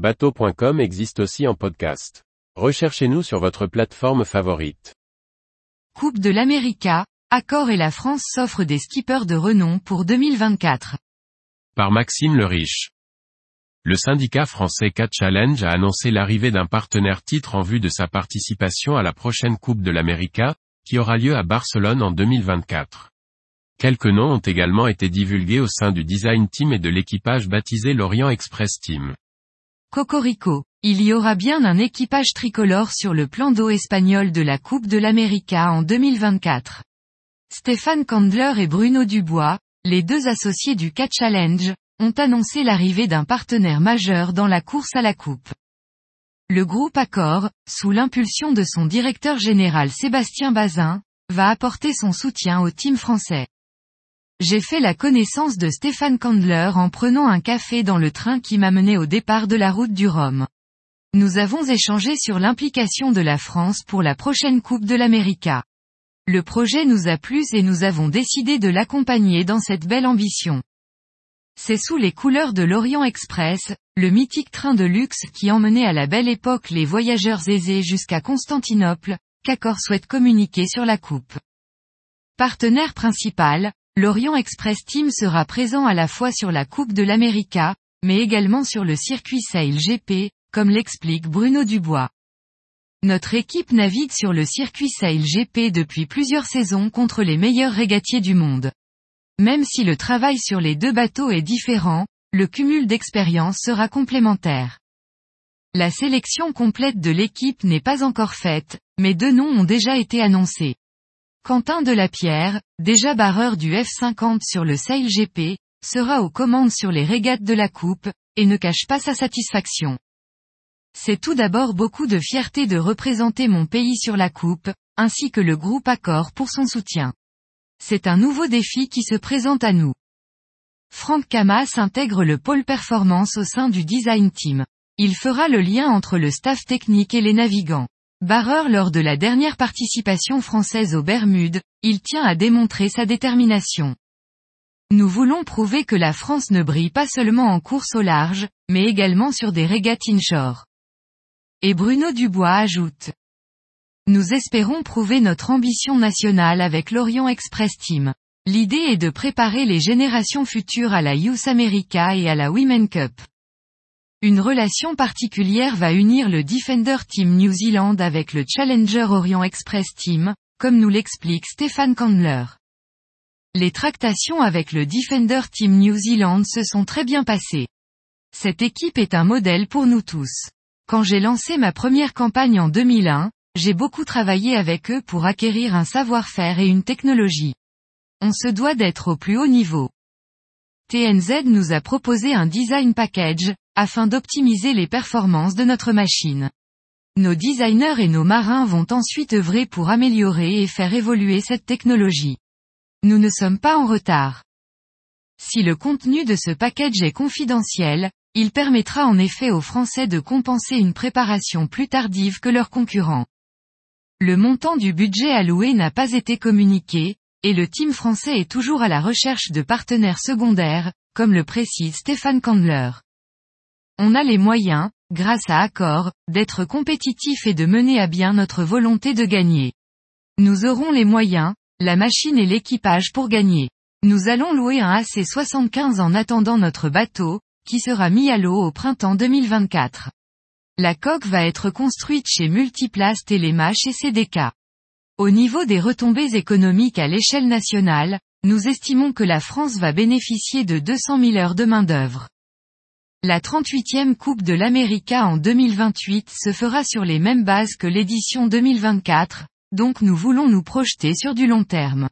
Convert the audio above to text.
Bateau.com existe aussi en podcast. Recherchez-nous sur votre plateforme favorite. Coupe de l'América, Accor et la France s'offrent des skippers de renom pour 2024. Par Maxime le Riche. Le syndicat français Cat Challenge a annoncé l'arrivée d'un partenaire titre en vue de sa participation à la prochaine Coupe de l'América, qui aura lieu à Barcelone en 2024. Quelques noms ont également été divulgués au sein du design team et de l'équipage baptisé l'Orient Express Team. Cocorico. Il y aura bien un équipage tricolore sur le plan d'eau espagnol de la Coupe de l'América en 2024. Stéphane Candler et Bruno Dubois, les deux associés du Catch Challenge, ont annoncé l'arrivée d'un partenaire majeur dans la course à la coupe. Le groupe Accor, sous l'impulsion de son directeur général Sébastien Bazin, va apporter son soutien au team français. J'ai fait la connaissance de Stéphane Candler en prenant un café dans le train qui m'a mené au départ de la route du Rhum. Nous avons échangé sur l'implication de la France pour la prochaine Coupe de l'América. Le projet nous a plu et nous avons décidé de l'accompagner dans cette belle ambition. C'est sous les couleurs de l'Orient Express, le mythique train de luxe qui emmenait à la belle époque les voyageurs aisés jusqu'à Constantinople, qu'Accor souhaite communiquer sur la coupe. Partenaire principal, l'Orient Express Team sera présent à la fois sur la Coupe de l'América, mais également sur le circuit Sail GP, comme l'explique Bruno Dubois. Notre équipe navigue sur le circuit Sail GP depuis plusieurs saisons contre les meilleurs régatiers du monde. Même si le travail sur les deux bateaux est différent, le cumul d'expérience sera complémentaire. La sélection complète de l'équipe n'est pas encore faite, mais deux noms ont déjà été annoncés. Quentin Delapierre, déjà barreur du F50 sur le Sail GP, sera aux commandes sur les régates de la Coupe, et ne cache pas sa satisfaction. C'est tout d'abord beaucoup de fierté de représenter mon pays sur la Coupe, ainsi que le groupe Accor pour son soutien. C'est un nouveau défi qui se présente à nous. Franck Camas intègre le pôle performance au sein du design team. Il fera le lien entre le staff technique et les navigants. Barreur lors de la dernière participation française aux Bermudes, il tient à démontrer sa détermination. Nous voulons prouver que la France ne brille pas seulement en course au large, mais également sur des régates inshore. Et Bruno Dubois ajoute. Nous espérons prouver notre ambition nationale avec l'Orient Express Team. L'idée est de préparer les générations futures à la Youth America et à la Women Cup. Une relation particulière va unir le Defender Team New Zealand avec le Challenger Orient Express Team, comme nous l'explique Stéphane Candler. Les tractations avec le Defender Team New Zealand se sont très bien passées. Cette équipe est un modèle pour nous tous. Quand j'ai lancé ma première campagne en 2001, j'ai beaucoup travaillé avec eux pour acquérir un savoir-faire et une technologie. On se doit d'être au plus haut niveau. TNZ nous a proposé un design package, afin d'optimiser les performances de notre machine. Nos designers et nos marins vont ensuite œuvrer pour améliorer et faire évoluer cette technologie. Nous ne sommes pas en retard. Si le contenu de ce package est confidentiel, il permettra en effet aux Français de compenser une préparation plus tardive que leurs concurrents. Le montant du budget alloué n'a pas été communiqué, et le team français est toujours à la recherche de partenaires secondaires, comme le précise Stéphane Candler. On a les moyens, grâce à Accor, d'être compétitifs et de mener à bien notre volonté de gagner. Nous aurons les moyens, la machine et l'équipage pour gagner. Nous allons louer un AC-75 en attendant notre bateau, qui sera mis à l'eau au printemps 2024. La coque va être construite chez Multiplast Téléma chez CDK. Au niveau des retombées économiques à l'échelle nationale, nous estimons que la France va bénéficier de 200 000 heures de main-d'œuvre. La 38e Coupe de l'América en 2028 se fera sur les mêmes bases que l'édition 2024, donc nous voulons nous projeter sur du long terme.